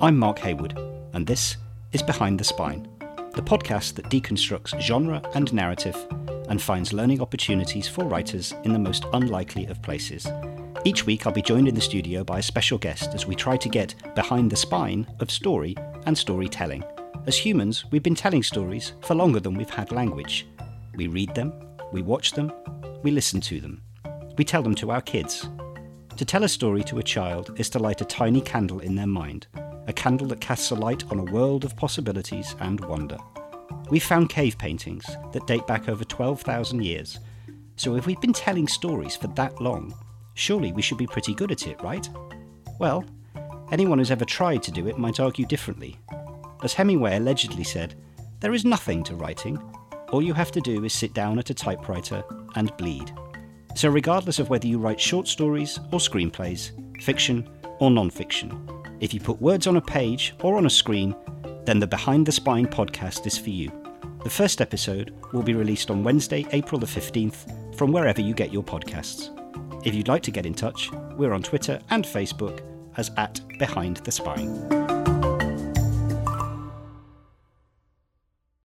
I'm Mark Haywood, and this is Behind the Spine, the podcast that deconstructs genre and narrative and finds learning opportunities for writers in the most unlikely of places. Each week, I'll be joined in the studio by a special guest as we try to get behind the spine of story and storytelling. As humans, we've been telling stories for longer than we've had language. We read them, we watch them, we listen to them. We tell them to our kids. To tell a story to a child is to light a tiny candle in their mind, a candle that casts a light on a world of possibilities and wonder. We've found cave paintings that date back over 12,000 years, so if we've been telling stories for that long, surely we should be pretty good at it, right? Well, anyone who's ever tried to do it might argue differently. As Hemingway allegedly said, there is nothing to writing. All you have to do is sit down at a typewriter and bleed. So, regardless of whether you write short stories or screenplays, fiction or non fiction, if you put words on a page or on a screen, then the Behind the Spine podcast is for you. The first episode will be released on Wednesday, April the 15th, from wherever you get your podcasts. If you'd like to get in touch, we're on Twitter and Facebook as at Behind the Spine.